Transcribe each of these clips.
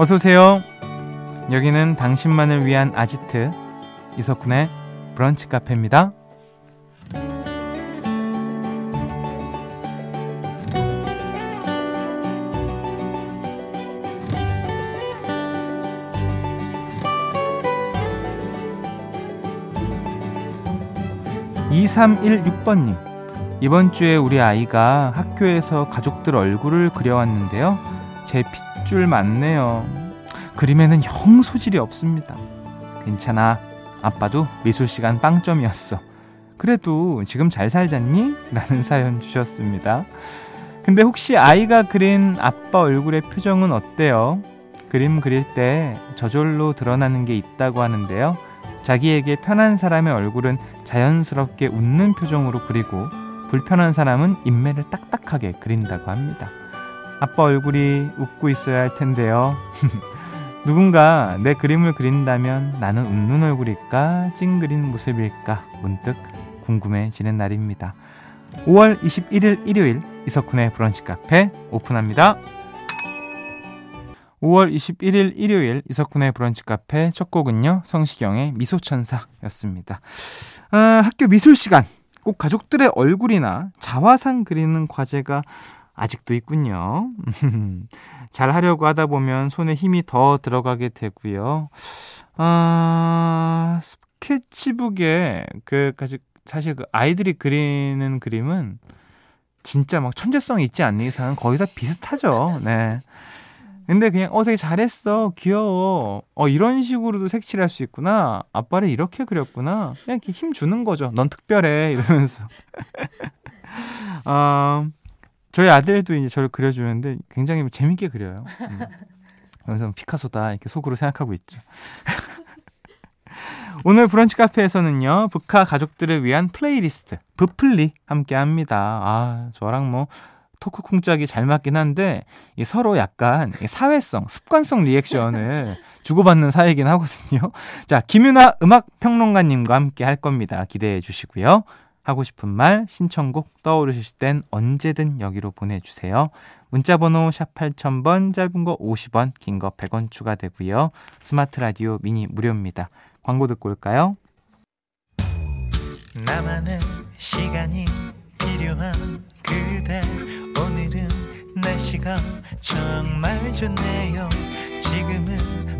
어서 오세요. 여기는 당신만을 위한 아지트 이석훈의 브런치 카페입니다. 2316번님. 이번 주에 우리 아이가 학교에서 가족들 얼굴을 그려왔는데요. 제핏 줄 맞네요. 그림에는 형 소질이 없습니다. 괜찮아. 아빠도 미술 시간 빵점이었어. 그래도 지금 잘 살잖니? 라는 사연 주셨습니다. 근데 혹시 아이가 그린 아빠 얼굴의 표정은 어때요? 그림 그릴 때 저절로 드러나는 게 있다고 하는데요. 자기에게 편한 사람의 얼굴은 자연스럽게 웃는 표정으로 그리고 불편한 사람은 인매를 딱딱하게 그린다고 합니다. 아빠 얼굴이 웃고 있어야 할 텐데요. 누군가 내 그림을 그린다면 나는 웃는 얼굴일까, 찡그린 모습일까 문득 궁금해지는 날입니다. 5월 21일 일요일 이석훈의 브런치 카페 오픈합니다. 5월 21일 일요일 이석훈의 브런치 카페 첫 곡은요. 성시경의 미소천사였습니다. 아, 학교 미술 시간 꼭 가족들의 얼굴이나 자화상 그리는 과제가 아직도 있군요. 잘 하려고 하다 보면 손에 힘이 더 들어가게 되고요. 아, 스케치북에 그 사실 그 아이들이 그리는 그림은 진짜 막 천재성이 있지 않는 이상은 거의 다 비슷하죠. 네. 근데 그냥 어 되게 잘했어 귀여워 어 이런 식으로도 색칠할 수 있구나 아빠를 이렇게 그렸구나 그냥 이렇게 힘 주는 거죠 넌 특별해 이러면서 어, 저희 아들도 이제 저를 그려주는데 굉장히 재밌게 그려요 음. 그래서 피카소다 이렇게 속으로 생각하고 있죠 오늘 브런치 카페에서는요, 브카 가족들을 위한 플레이리스트, 부플리 함께 합니다. 아, 저랑 뭐, talk 쿵짝이 잘 맞긴 한데 이 서로 약간 사회성, 습관성 리액션을 주고받는 사이긴 하거든요. 자, 김윤하 음악 평론가님과 함께 할 겁니다. 기대해 주시고요. 하고 싶은 말, 신청곡 떠오르실 땐 언제든 여기로 보내주세요. 문자번호 샵 8000번, 짧은 거 50원, 긴 거 100원 추가되고요. 스마트 라디오 미니 무료입니다. 광고 듣고 올까요? 나만의 시간이 필요한 그대 오늘은 날씨가 정말 좋네요 지금은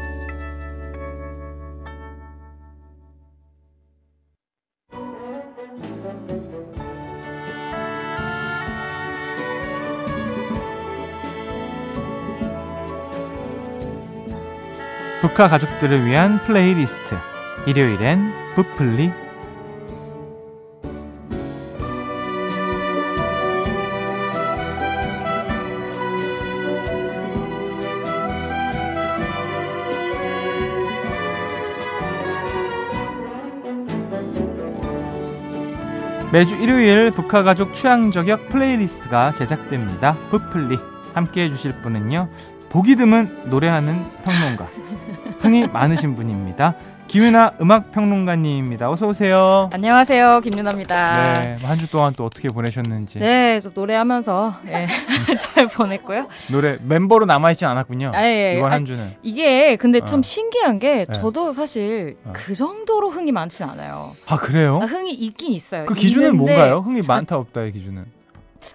브카 가족들을 위한 플레이리스트 일요일엔 브플리 매주 일요일 브카 가족 취향 저격 플레이리스트가 제작됩니다. 브플리 함께 해주실 분은요. 보기 드문 노래하는 평론가 흥이 많으신 분입니다. 김윤아 음악 평론가님입니다. 어서 오세요. 안녕하세요, 김윤아입니다. 네, 한 주 동안 또 어떻게 보내셨는지. 네, 저 노래하면서 네, 잘 보냈고요. 노래 멤버로 남아있진 않았군요. 아, 예, 예. 이번 한 주는. 이게 근데 참 어. 신기한 게 네. 저도 사실 어. 그 정도로 흥이 많진 않아요. 아 그래요? 아, 흥이 있긴 있어요. 그 기준은 있는데, 뭔가요? 흥이 많다 없다의 기준은?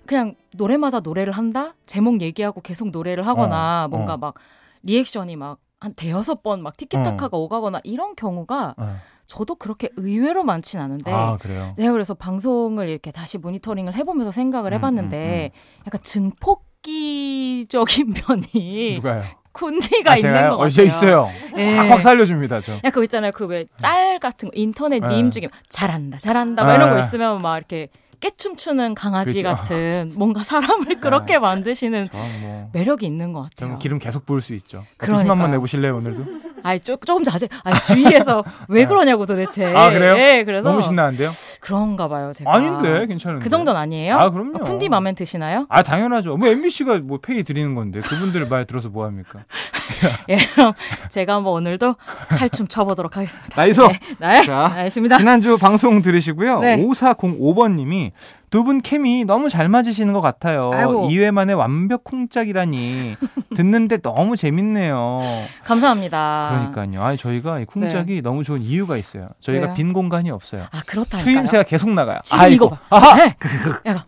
그냥 노래마다 노래를 한다? 제목 얘기하고 계속 노래를 하거나 어, 뭔가 어. 막 리액션이 막 한 대여섯 번 막 티키타카가 어. 오가거나 이런 경우가 어. 저도 그렇게 의외로 많진 않은데 아, 그래요? 제가 그래서 방송을 이렇게 다시 모니터링을 해보면서 생각을 음, 해봤는데 음, 음, 약간 증폭기적인 면이 누가요? 군디가 아, 있는 것 같아요. 어, 있어요. 네. 확확 살려줍니다, 저. 약간 그 있잖아요. 그 왜 짤 같은 거 인터넷 네. 밈 중에 잘한다, 잘한다, 막 이런 거 네. 있으면 막 이렇게 깨춤추는 강아지 그렇죠. 같은 뭔가 사람을 네. 그렇게 만드시는 뭐 매력이 있는 것 같아요. 기름 계속 부을 수 있죠. 그러니까 힘한번 내보실래요 오늘도? 아니 조, 조금 자제. 아니 주위에서 왜 네. 그러냐고 도대체. 아 그래요? 네, 그래서 너무 신나는데요. 그런가 봐요, 제가. 아닌데, 괜찮은데. 그 정도는 아니에요? 아, 그럼요. 아, 쿤디 마음에 드시나요? 아, 당연하죠. 뭐 MBC가 뭐 pay 드리는 건데 그분들 말 들어서 뭐 합니까? 예, 그럼 제가 한번 오늘도 칼춤 춰보도록 하겠습니다. nice. 네, 네, 자, 알겠습니다. 지난주 방송 들으시고요. 네. 5405번님이 두 분 케미 너무 잘 맞으시는 것 같아요. 아이고. 2회 만에 완벽 콩짝이라니 듣는데 너무 재밌네요. 감사합니다. 그러니까요. 아 저희가 이 콩짝이 너무 좋은 이유가 있어요. 저희가 왜요? 빈 공간이 없어요. 아, 그렇다니까요. 추임새가 계속 나가요. 지금 아이고. 아하! 네. 그,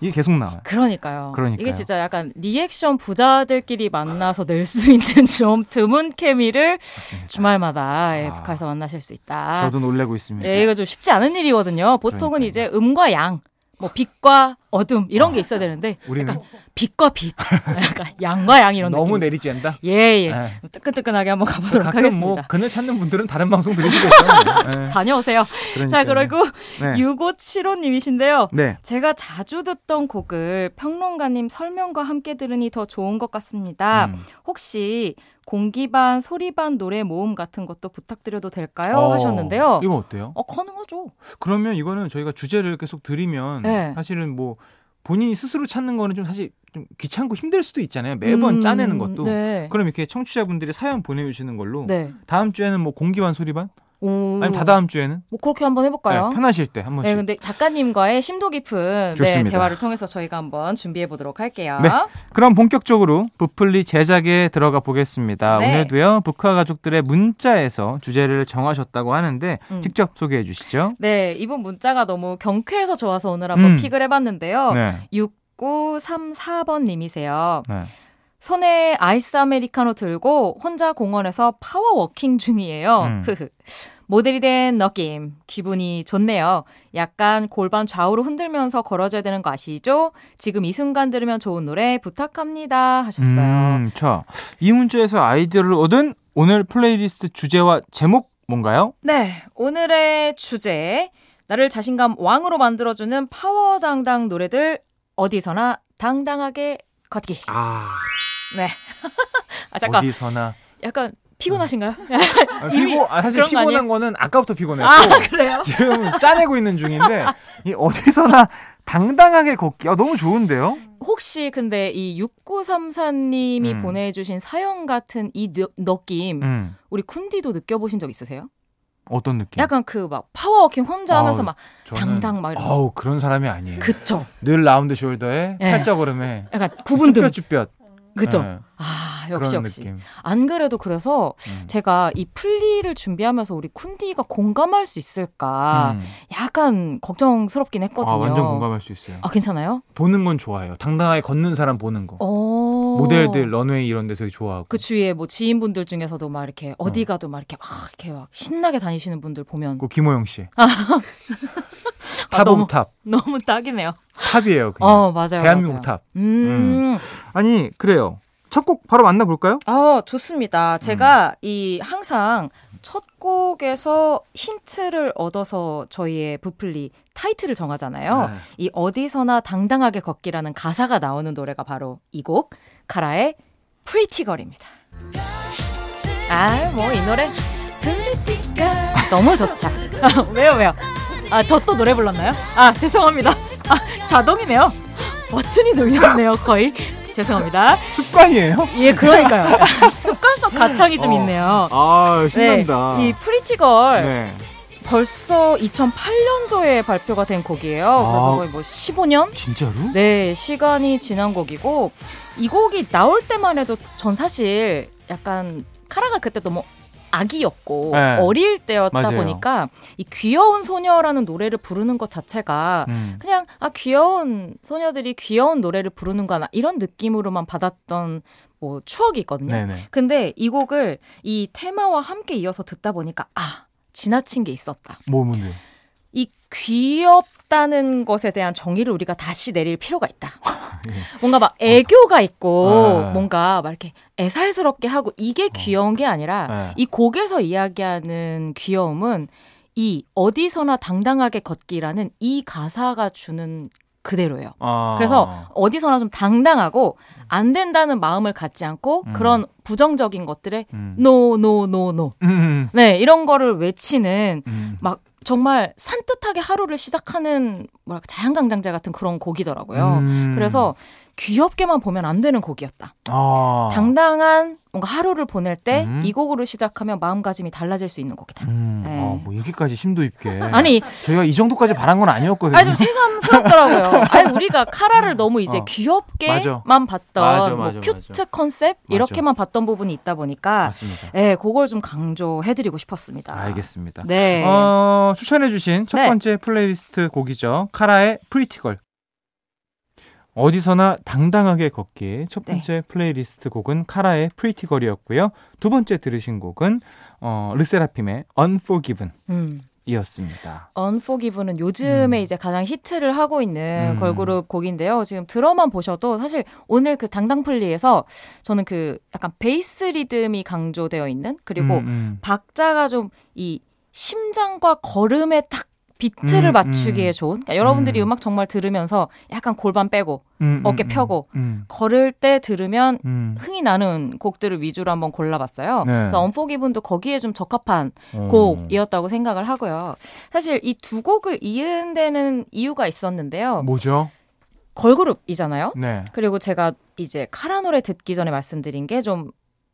이게 계속 나와요. 그러니까요. 그러니까요. 이게 진짜 약간 리액션 부자들끼리 만나서 낼 수 있는 좀 드문 케미를 맞습니다. 주말마다 예, 아. 북한에서 만나실 수 있다. 저도 놀래고 있습니다. 예, 이거 좀 쉽지 않은 일이거든요. 보통은 그러니까요. 이제 음과 양, 뭐 빛과 어둠 이런 게 있어야 되는데 우리는 약간 빛과 빛, 약간 양과 양 이런 너무 느낌. 내리쬐다. 예, 예. 네. 뜨끈뜨끈하게 한번 가보도록 가끔 하겠습니다. 뭐 그늘 찾는 분들은 다른 방송 들으시고 있어요. 네. 다녀오세요. 자, 그러니까요. 그리고 네. 6575님이신데요. 네. 제가 자주 듣던 곡을 평론가님 설명과 함께 들으니 더 좋은 것 같습니다. 음. 혹시 공기 반 소리 반 노래 모음 같은 것도 부탁드려도 될까요? 어, 하셨는데요. 이거 어때요? 어 가능하죠. 그러면 이거는 저희가 주제를 계속 드리면 네. 사실은 뭐 본인이 스스로 찾는 거는 좀 사실 좀 귀찮고 힘들 수도 있잖아요. 매번 음, 짜내는 것도. 네. 그럼 이렇게 청취자분들이 사연 보내주시는 걸로 네. 다음 주에는 뭐 공기 반 소리 반 오. 아니면 다다음 주에는 뭐 그렇게 한번 해볼까요? 네, 편하실 때 한 번씩. 네, 근데 작가님과의 심도 깊은 네. 대화를 통해서 저희가 한번 준비해 보도록 할게요. 네. 그럼 본격적으로 브플리 제작에 들어가 보겠습니다. 네. 오늘도요 브카 가족들의 문자에서 주제를 정하셨다고 하는데 음. 직접 소개해 주시죠. 네, 이분 문자가 너무 경쾌해서 좋아서 오늘 한번 음. pick을 해봤는데요. 네. 6934번 님이세요. 네. 손에 아이스 아메리카노 들고 혼자 공원에서 파워워킹 중이에요. 음. 모델이 된 느낌. 기분이 좋네요. 약간 골반 좌우로 흔들면서 걸어줘야 되는 거 아시죠? 지금 이 순간 들으면 좋은 노래 부탁합니다. 하셨어요. 음, 자, 이 문자에서 아이디어를 얻은 오늘 플레이리스트 주제와 제목 뭔가요? 네, 오늘의 주제. 나를 자신감 왕으로 만들어주는 파워 당당 노래들 어디서나 당당하게 걷기. 아, 네. 아, 잠깐. 어디서나 약간 피곤하신가요? 아, 이미 피고 아, 사실 그런 거 피곤한 거는 아까부터 피곤했고 아, 그래요? 지금 짜내고 있는 중인데 이 어디서나 당당하게 걷기 아, 너무 좋은데요? 혹시 근데 이 6934님이 음. 보내주신 사연 같은 이 느, 느낌, 음, 우리 쿤디도 느껴보신 적 있으세요? 어떤 느낌? 약간 그 막 파워워킹 혼자 아우, 하면서 막 당당 막 이런 거. 아우 그런 사람이 아니에요. 그쵸. 늘 round shoulder에 예. 팔자 걸음에 약간 굽은 등. 쭈뼛쭈뼛 그쵸. 예, 아, 역시 역시. 느낌. 안 그래도 그래서 음. 제가 이 플리를 준비하면서 우리 쿤디가 공감할 수 있을까 음. 약간 걱정스럽긴 했거든요. 아 완전 공감할 수 있어요. 아, 괜찮아요? 보는 건 좋아요. 당당하게 걷는 사람 보는 거. 어. 모델들 런웨이 이런 데 되게 좋아하고. 그 주위에 뭐 지인분들 중에서도 막 이렇게 어디 가도 막 이렇게 막 이렇게 막 신나게 다니시는 분들 보면 그 김호영 씨. 아, top 너무- of top. 너무 딱이네요. top이에요. 그냥. 어, 맞아요. 대한민국 맞아요. top. 음. 아니 그래요. 첫 곡 바로 만나볼까요? 아, 좋습니다. 제가 이 항상 첫 곡에서 힌트를 얻어서 저희의 브플리 타이틀을 정하잖아요. 네. 이 어디서나 당당하게 걷기라는 가사가 나오는 노래가 바로 이 곡 카라의 Pretty Girl입니다. 아, 뭐 이 노래 너무 좋죠. 왜요, 왜요? 아, 저 또 노래 불렀나요? 아, 죄송합니다. 아, 자동이네요. 버튼이 눌렸네요, 거의. 죄송합니다. 습관이에요? 예, 그러니까요. 습관성 가창이 좀 어. 있네요. 아 네, 이 Pretty Girl 네. 벌써 2008년도에 발표가 된 곡이에요. 그래서 아. 거의 뭐 15년? 진짜로? 네, 시간이 지난 곡이고 이 곡이 나올 때만 해도 전 사실 약간 카라가 그때 너무 아기였고 네. 어릴 때였다 맞아요. 보니까 이 귀여운 소녀라는 노래를 부르는 것 자체가 음. 그냥 아 귀여운 소녀들이 귀여운 노래를 부르는구나 이런 느낌으로만 받았던 뭐 추억이 있거든요. 네네. 근데 이 곡을 이 테마와 함께 이어서 듣다 보니까 아 지나친 게 있었다. 뭐 뭔데? 이 귀엽다는 것에 대한 정의를 우리가 다시 내릴 필요가 있다. 뭔가 막 애교가 있고 네. 뭔가 막 이렇게 애살스럽게 하고 이게 귀여운 게 아니라 네. 이 곡에서 이야기하는 귀여움은 이 어디서나 당당하게 걷기라는 이 가사가 주는 그대로예요. 아. 그래서 어디서나 좀 당당하고 안 된다는 마음을 갖지 않고 음. 그런 부정적인 것들에 음. no no no no. 음. 네, 이런 거를 외치는 음. 막 정말 산뜻하게 하루를 시작하는 뭐랄까 자연강장제 같은 그런 곡이더라고요. 음. 그래서 귀엽게만 보면 안 되는 곡이었다. 아. 당당한 뭔가 하루를 보낼 때이 음. 곡으로 시작하면 마음가짐이 달라질 수 있는 곡이다. 음. 네. 아, 뭐 이렇게까지 심도 있게. 아니 저희가 이 정도까지 바란 건 아니었거든요. 아좀 새삼스럽더라고요. 아니 우리가 카라를 너무 이제 어. 귀엽게만 맞아. 봤던 맞아, 뭐 맞아, cute 컨셉 이렇게만 봤던 부분이 있다 보니까 맞습니다. 네, 그걸 좀 강조해드리고 싶었습니다. 알겠습니다. 네. 어, 추천해주신 첫 네. 번째 플레이리스트 곡이죠. 카라의 Pretty Girl. 어디서나 당당하게 걷기 첫 네. 번째 네. 플레이리스트 곡은 카라의 Pretty Girl이었고요. 두 번째 들으신 곡은 어, 르세라핌의 Unforgiven. 음. 이었습니다. Unforgiven은 요즘에 음. 이제 가장 히트를 하고 있는 음. 걸그룹 곡인데요. 지금 들어만 보셔도 사실 오늘 그 당당 플리에서 저는 그 약간 베이스 리듬이 강조되어 있는 그리고 음, 음. 박자가 좀 이 심장과 걸음에 딱 비트를 음, 맞추기에 음. 좋은. 그러니까 여러분들이 음. 악 정말 들으면서 약간 골반 빼고 음, 음 어깨 음, 펴고 걸을 때 들으면 흥이 나는 곡들을 위주로 한번 골라봤어요. 네. 그래서 언포기분도 거기에 좀 적합한 오. 곡이었다고 생각을 하고요. 사실 이 두 곡을 이은 데는 이유가 있었는데요. 뭐죠? 걸그룹이잖아요. 네. 그리고 제가 이제 카라 노래 듣기 전에 말씀드린 게 좀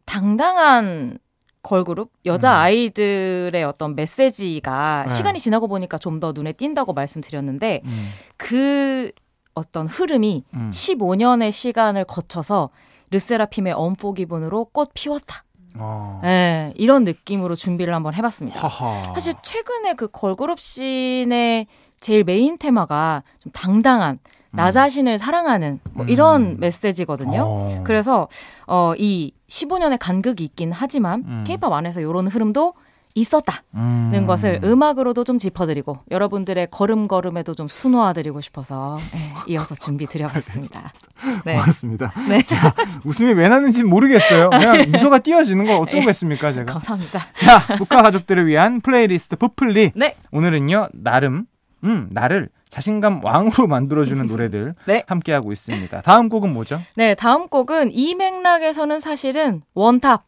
당당한 걸그룹 여자 음. 아이들의 어떤 메시지가 네. 시간이 지나고 보니까 좀 더 눈에 띈다고 말씀드렸는데 음. 그 어떤 흐름이 음. 15년의 시간을 거쳐서 르세라핌의 엄포 기분으로 꽃 피웠다. 어. 네, 이런 느낌으로 준비를 한번 해봤습니다. 하하. 사실 최근에 그 걸그룹 씬의 제일 메인 테마가 좀 당당한 나 음. 자신을 사랑하는 뭐 이런 음. 메시지거든요. 어. 그래서 어, 이 15년의 간극이 있긴 하지만 음. 케이팝 안에서 이런 흐름도 있었다는 음. 것을 음악으로도 좀 짚어드리고 여러분들의 걸음걸음에도 좀 순화드리고 싶어서 네, 이어서 준비 드려봤습니다. 네. 고맙습니다. 네. 자, 웃음이 왜 나는지 모르겠어요. 그냥 미소가 띄어지는 거 어쩌겠습니까 제가. 감사합니다. 자, 브카 가족들을 위한 플레이리스트 브플리. 네. 오늘은요 나름 음 나를 자신감 왕으로 만들어주는 노래들 네. 함께하고 있습니다. 다음 곡은 뭐죠? 네, 다음 곡은 이 맥락에서는 사실은 one top,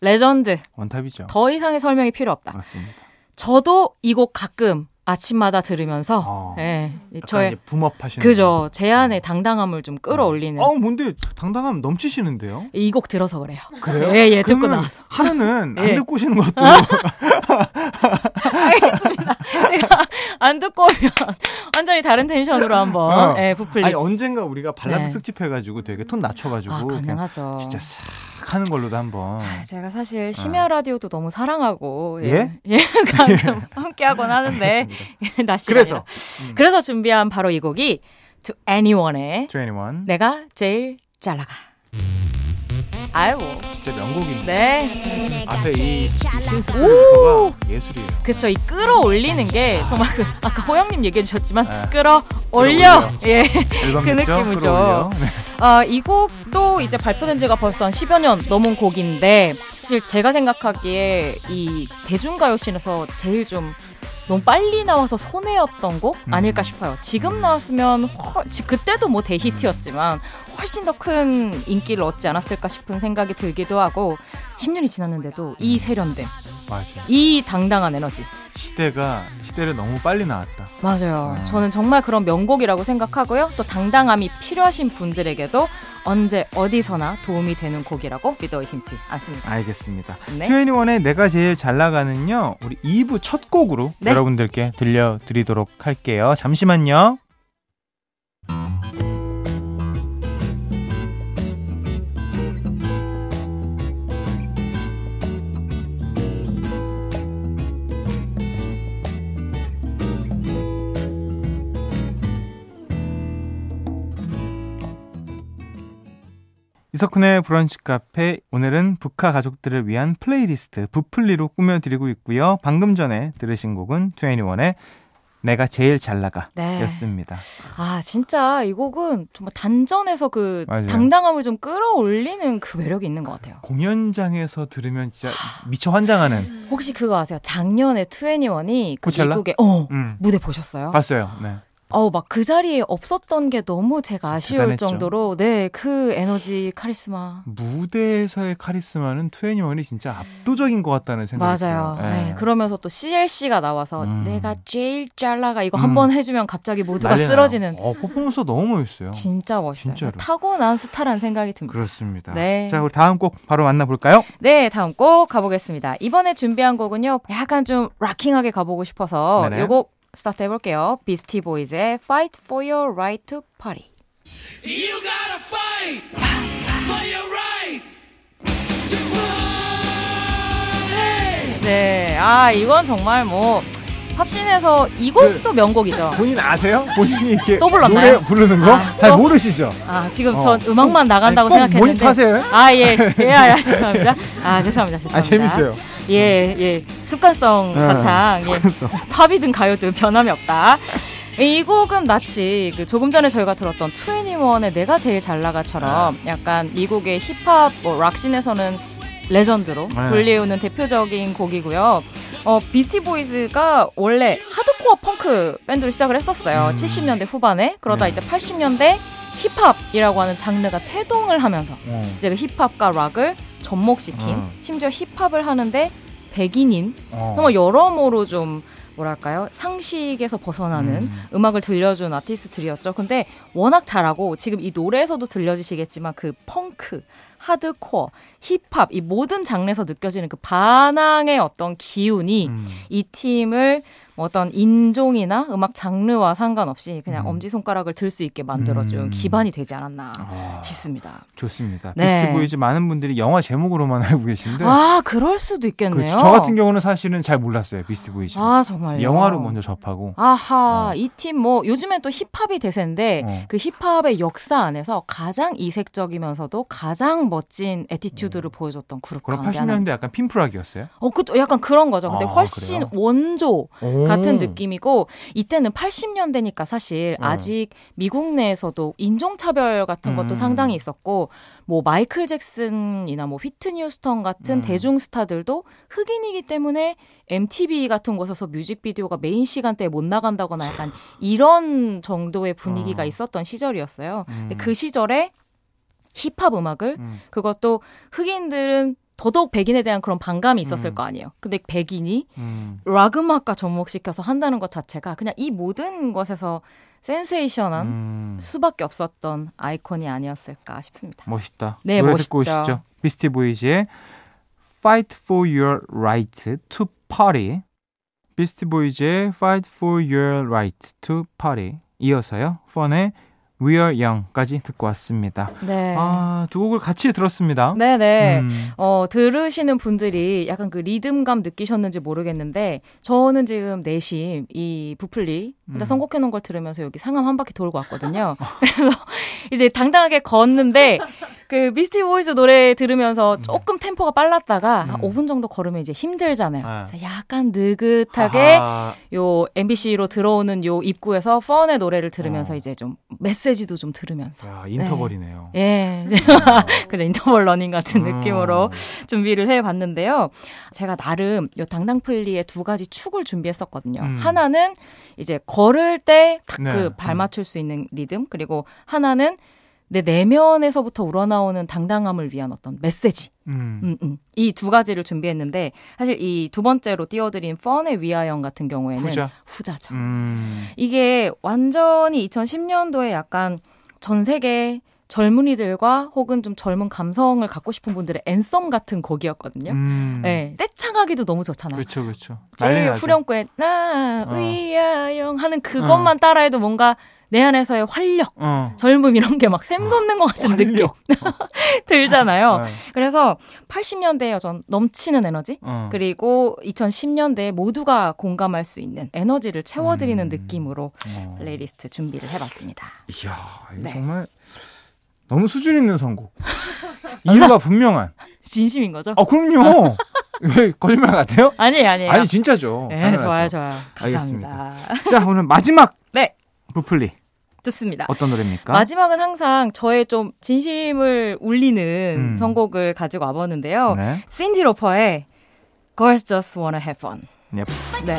레전드. one top이죠. 더 이상의 설명이 필요 없다. 맞습니다. 저도 이 곡 가끔 아침마다 들으면서 어, 네, 저의 boom up하시는 그죠 제 안의 당당함을 좀 끌어올리는. 어, 뭔데 당당함 넘치시는데요? 이 곡 들어서 그래요. 그래요? 예, 예, 듣고 나서. 하루는 예. 안 듣고 오시는 것도. 알겠습니다. 제가 안 듣고 오면 완전히 다른 텐션으로 한번 어. 예, 부풀리. 아니 언젠가 우리가 발라드 네. 특집 해가지고 되게 톤 낮춰가지고 아, 가능하죠. 진짜 싹 하는 걸로도 한번. 아, 제가 사실 심야 라디오도 너무 사랑하고 예, 예, 예 가끔 함께하곤 하는데 낮 시간. 그래서 음. 그래서 준비한 바로 이 곡이 To Anyone의 To Anyone. 내가 제일 잘 나가. 아유. 진짜 명곡입니다. 네. 앞에 이 synth부터가 예술이에요. 그쵸. 이 끌어올리는 게 정말 그 아까 호영님 얘기해 주셨지만 네. 끌어올려. 예. 그 느낌이죠. 네. 아, 이 곡도 이제 발표된 지가 벌써 한 10여 년 넘은 곡인데 사실 제가 생각하기에 이 대중가요 scene에서 제일 좀 너무 빨리 나와서 손해였던 곡 음. 아닐까 싶어요. 지금 나왔으면 훨, 그때도 뭐 대히트였지만 훨씬 더 큰 인기를 얻지 않았을까 싶은 생각이 들기도 하고 10년이 지났는데도 이 음. 세련됨, 맞아. 이 당당한 에너지. 시대가 시대를 너무 빨리 나왔다. 맞아요. 어. 저는 정말 그런 명곡이라고 생각하고요. 또 당당함이 필요하신 분들에게도 언제 어디서나 도움이 되는 곡이라고 믿어 의심치 않습니다. 알겠습니다. 네. 트웬티원의 내가 제일 잘 나가는요. 우리 2부 첫 곡으로 네. 여러분들께 들려드리도록 할게요. 잠시만요. 이석훈의 브런치 카페 오늘은 브카 가족들을 위한 플레이리스트 브플리로 꾸며드리고 있고요. 방금 전에 들으신 곡은 2NE1의 내가 제일 잘 나가 네. 였습니다. 아 진짜 이 곡은 정말 단전에서 그 맞아요. 당당함을 좀 끌어올리는 그 매력이 있는 것 같아요. 공연장에서 들으면 진짜 미쳐 환장하는. 혹시 그거 아세요? 작년에 투애니원이 그 미국의 어 음. 무대 보셨어요? 봤어요. 네. 어우 막 그 자리에 없었던 게 너무 제가 아쉬울 대단했죠. 정도로 네 그 에너지 카리스마 무대에서의 카리스마는 투애니원이 진짜 압도적인 것 같다는 생각이 맞아요. 네. 네. 그러면서 또 CL 씨가 나와서 음. 내가 제일 잘 나가 이거 음. 한번 해주면 갑자기 모두가 쓰러지는. 어 퍼포먼스 너무 멋있어요. 진짜 멋있어요. 진짜로. 타고난 스타라는 생각이 듭니다. 그렇습니다. 네. 자 우리 다음 곡 바로 만나볼까요? 네 다음 곡 가보겠습니다. 이번에 준비한 곡은요 약간 좀 rocking하게 가보고 싶어서 요곡 스타트 해볼게요. 비스티 보이즈의 Fight for Your Right to Party. You gotta fight for your right to party. 네, 아 이건 정말 뭐 합신해서 이 곡도 그, 명곡이죠. 본인 아세요? 본인이 이렇게 또 불렀나요? 노래 부르는 거? 아, 잘 또? 모르시죠? 아 지금 어. 전 음악만 나간다고 아니, 생각했는데 모니터세요? 아예 예, 아, 죄송합니다. 아 죄송합니다. 죄송합니다. 아 재밌어요. 예 예. 습관성 네, 가창. 습관성. 예. 팝이든 가요든 변함이 없다. 이 곡은 마치 그 조금 전에 저희가 들었던 2NE1의 내가 제일 잘 나가처럼 약간 미국의 힙합 뭐 락 scene에서는 레전드로 네. 불리우는 대표적인 곡이고요. 어, 비스티 보이즈가 원래 하드코어 펑크 밴드로 시작을 했었어요. 음. 70년대 후반에. 그러다 네. 이제 80년대 힙합이라고 하는 장르가 태동을 하면서 어. 이제 그 힙합과 락을 접목시킨 어. 심지어 힙합을 하는데 백인인 어. 정말 여러모로 좀 뭐랄까요 상식에서 벗어나는 음악을 들려준 아티스트들이었죠. 근데 워낙 잘하고 지금 이 노래에서도 들려지시겠지만 그 펑크 하드코어, 힙합 이 모든 장르에서 느껴지는 그 반항의 어떤 기운이 음. 이 팀을 뭐 어떤 인종이나 음악 장르와 상관없이 그냥 음. 엄지 손가락을 들 수 있게 만들어준 음. 기반이 되지 않았나 아, 싶습니다. 좋습니다. 네. 비스티 보이즈 많은 분들이 영화 제목으로만 알고 계신데 아 그럴 수도 있겠네요. 그렇죠. 저 같은 경우는 사실은 잘 몰랐어요. 비스티 보이즈. 아 정말요. 영화로 먼저 접하고. 아하 어. 이팀 뭐 요즘엔 또 힙합이 대세인데 어. 그 힙합의 역사 안에서 가장 이색적이면서도 가장 멋진 attitude를 어. 보여줬던 그룹 그럼 80년대 약간 pimp rock이었어요? 어, 그 약간 그런 거죠. 근데 아, 훨씬 그래요? 원조 오. 같은 느낌이고 이때는 80년대니까 사실 어. 아직 미국 내에서도 인종차별 같은 것도 음. 상당히 있었고 뭐 마이클 잭슨이나 뭐 휘트니 휴스턴 같은 음. 대중 스타들도 흑인이기 때문에 MTV 같은 곳에서 뮤직비디오가 메인 시간대에 못 나간다거나 약간 이런 정도의 분위기가 어. 있었던 시절이었어요. 음. 근데 그 시절에 힙합 음악을 음. 그것도 흑인들은 더더욱 백인에 대한 그런 반감이 있었을 음. 거 아니에요. 근데 백인이 음. 락 음악과 접목시켜서 한다는 것 자체가 그냥 이 모든 것에서 센세이션한 음. 수밖에 없었던 아이콘이 아니었을까 싶습니다. 멋있다. 네, 노래 멋있죠. 듣고 오시죠. 비스티 보이즈의 Fight for Your Right to Party. 비스티 보이즈의 Fight for Your Right to Party. 이어서요. 펀의 We Are Young까지 듣고 왔습니다. 네. 아, 두 곡을 같이 들었습니다. 네네. 음. 어, 들으시는 분들이 약간 그 리듬감 느끼셨는지 모르겠는데, 저는 지금 내심 이 부플리 혼자 음. 선곡해놓은 걸 들으면서 여기 상암 한 바퀴 돌고 왔거든요. 그래서 이제 당당하게 걷는데, 그 비스티 보이즈 노래 들으면서 네. 조금 템포가 빨랐다가 음. 한 5분 정도 걸으면 이제 힘들잖아요. 네. 약간 느긋하게 아하. 요 MBC로 들어오는 요 입구에서 펀의 노래를 들으면서 어. 이제 좀 메시지도 좀 들으면서. 야, 인터벌이네요. 네. 예. 그죠 인터벌 러닝 같은 음. 느낌으로 준비를 해 봤는데요. 제가 나름 요 당당플리의 두 가지 축을 준비했었거든요. 음. 하나는 이제 걸을 때 딱그 네. 발 맞출 수 있는 리듬 그리고 하나는 내 내면에서부터 우러나오는 당당함을 위한 어떤 메시지. 음. 음, 음. 이두 가지를 준비했는데 사실 이 두 번째로 띄워드린 펀의 위아영 같은 경우에는 후자. 후자죠. 음. 이게 완전히 2010년도에 약간 전 세계 젊은이들과 혹은 좀 젊은 감성을 갖고 싶은 분들의 앤썸 같은 곡이었거든요. 음. 네, 떼창하기도 너무 좋잖아요. 그렇죠, 그렇죠. 제일 후렴구에 나 어. We are young 하는 그것만 어. 따라해도 뭔가 내 안에서의 활력, 어. 젊음 이런 게 막 샘솟는 것 같은 활력. 느낌 들잖아요. 네. 그래서 80년대에 전 넘치는 에너지 어. 그리고 2010년대에 모두가 공감할 수 있는 에너지를 채워드리는 음. 느낌으로 어. 플레이리스트 준비를 해봤습니다. 이야, 네. 정말 너무 수준 있는 선곡. 이유가 분명한. 진심인 거죠? 아, 그럼요. 왜 거짓말 같아요? 아니에요, 아니에요. 아니 진짜죠. 네, 좋아요, 좋아요. 감사합니다. 알겠습니다. 자, 오늘 마지막 네. 부풀리. 좋습니다. 어떤 노래입니까? 마지막은 항상 저의 좀 진심을 울리는 음. 선곡을 가지고 와보는데요. 네. 신디 로퍼의 Girls Just Wanna Have Fun. Yep. 네.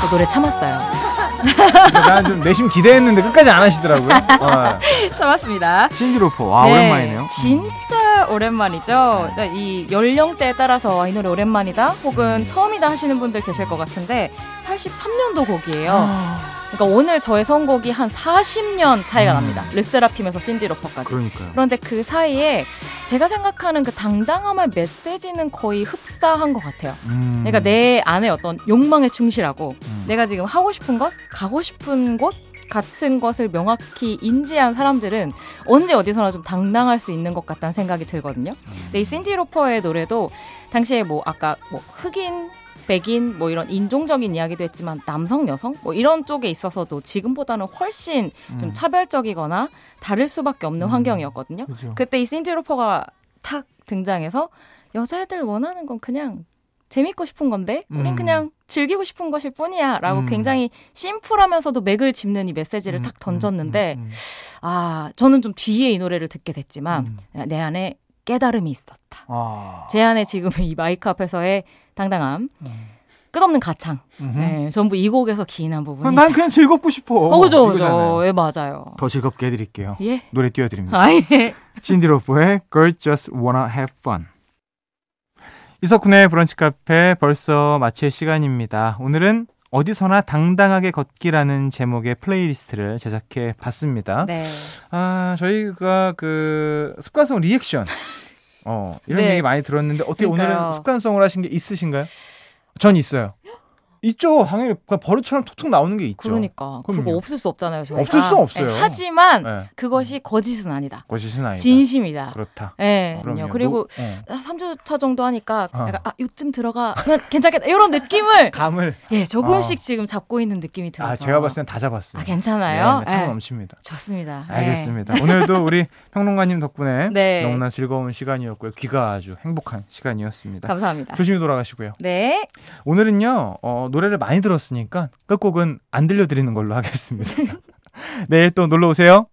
그 노래 참았어요. 난 좀 내심 기대했는데 끝까지 안 하시더라고요. 어. 참았습니다. 신디로퍼 와 네, 오랜만이네요. 진짜 오랜만이죠. 그러니까 이 연령대에 따라서 이 노래 오랜만이다 혹은 음. 처음이다 하시는 분들 계실 것 같은데 83년도 곡이에요. 아. 그러니까 오늘 저의 선곡이 한 40년 차이가 음. 납니다. 르세라핌에서 신디 로퍼까지. 그러니까요. 그런데 그 사이에 제가 생각하는 그 당당함의 메시지는 거의 흡사한 것 같아요. 음. 그러니까 내 안에 어떤 욕망에 충실하고 음. 내가 지금 하고 싶은 것, 가고 싶은 곳 같은 것을 명확히 인지한 사람들은 언제 어디서나 좀 당당할 수 있는 것 같다는 생각이 들거든요. 음. 근데 이 신디 로퍼의 노래도 당시에 뭐 아까 뭐 흑인 백인 뭐 이런 인종적인 이야기도 했지만 남성 여성 뭐 이런 쪽에 있어서도 지금보다는 훨씬 음. 좀 차별적이거나 다를 수밖에 없는 음. 환경이었거든요. 그죠. 그때 이 신지 로퍼가 탁 등장해서 여자애들 원하는 건 그냥 재밌고 싶은 건데 우린 음. 그냥 즐기고 싶은 것일 뿐이야라고 음. 굉장히 심플하면서도 맥을 짚는 이 메시지를 음. 탁 던졌는데 음. 아 저는 좀 뒤에 이 노래를 듣게 됐지만 내 안에 깨달음이 있었다. 아. 제 안에 지금 이 마이크 앞에서의 당당함. 음. 끝없는 가창. 네, 전부 이 곡에서 기인한 부분이. 난 그냥 즐겁고 싶어. 어, 그죠, 그죠. 예, 맞아요. 더 즐겁게 해드릴게요. 예. 노래 띄워드립니다. 아, 예. 신디로퍼의 Girls Just Wanna Have Fun. 이석훈의 브런치 카페 벌써 마칠 시간입니다. 오늘은 어디서나 당당하게 걷기라는 제목의 플레이리스트를 제작해 봤습니다. 네. 아, 저희가 그 습관성 리액션 어, 이런 네. 얘기 많이 들었는데 어떻게 그러니까요. 오늘은 습관성을 하신 게 있으신가요? 전 있어요. 있죠. 당연히 버릇처럼 툭툭 나오는 게 있죠. 그러니까 그럼요. 그거 없을 수 없잖아요. 저희가. 없을 수 없어요. 네, 하지만 네. 그것이 거짓은 아니다. 거짓은 아니다. 진심이다. 그렇다. 네, 그럼요. 그리고 어. 3주차 정도 하니까 어. 약간 아 요쯤 들어가면 괜찮겠다 이런 느낌을 감을 예 조금씩 어. 지금 잡고 있는 느낌이 들어서. 아 제가 봤을 땐 다 잡았어요. 아 괜찮아요. 네, 네, 차 넘칩니다. 좋습니다. 알겠습니다. 오늘도 우리 평론가님 덕분에 네. 너무나 즐거운 시간이었고요. 귀가 아주 행복한 시간이었습니다. 감사합니다. 조심히 돌아가시고요. 네. 오늘은요 어, 노래를 많이 들었. 들었으니까 끝곡은 안 들려드리는 걸로 하겠습니다. 내일 또 놀러 오세요.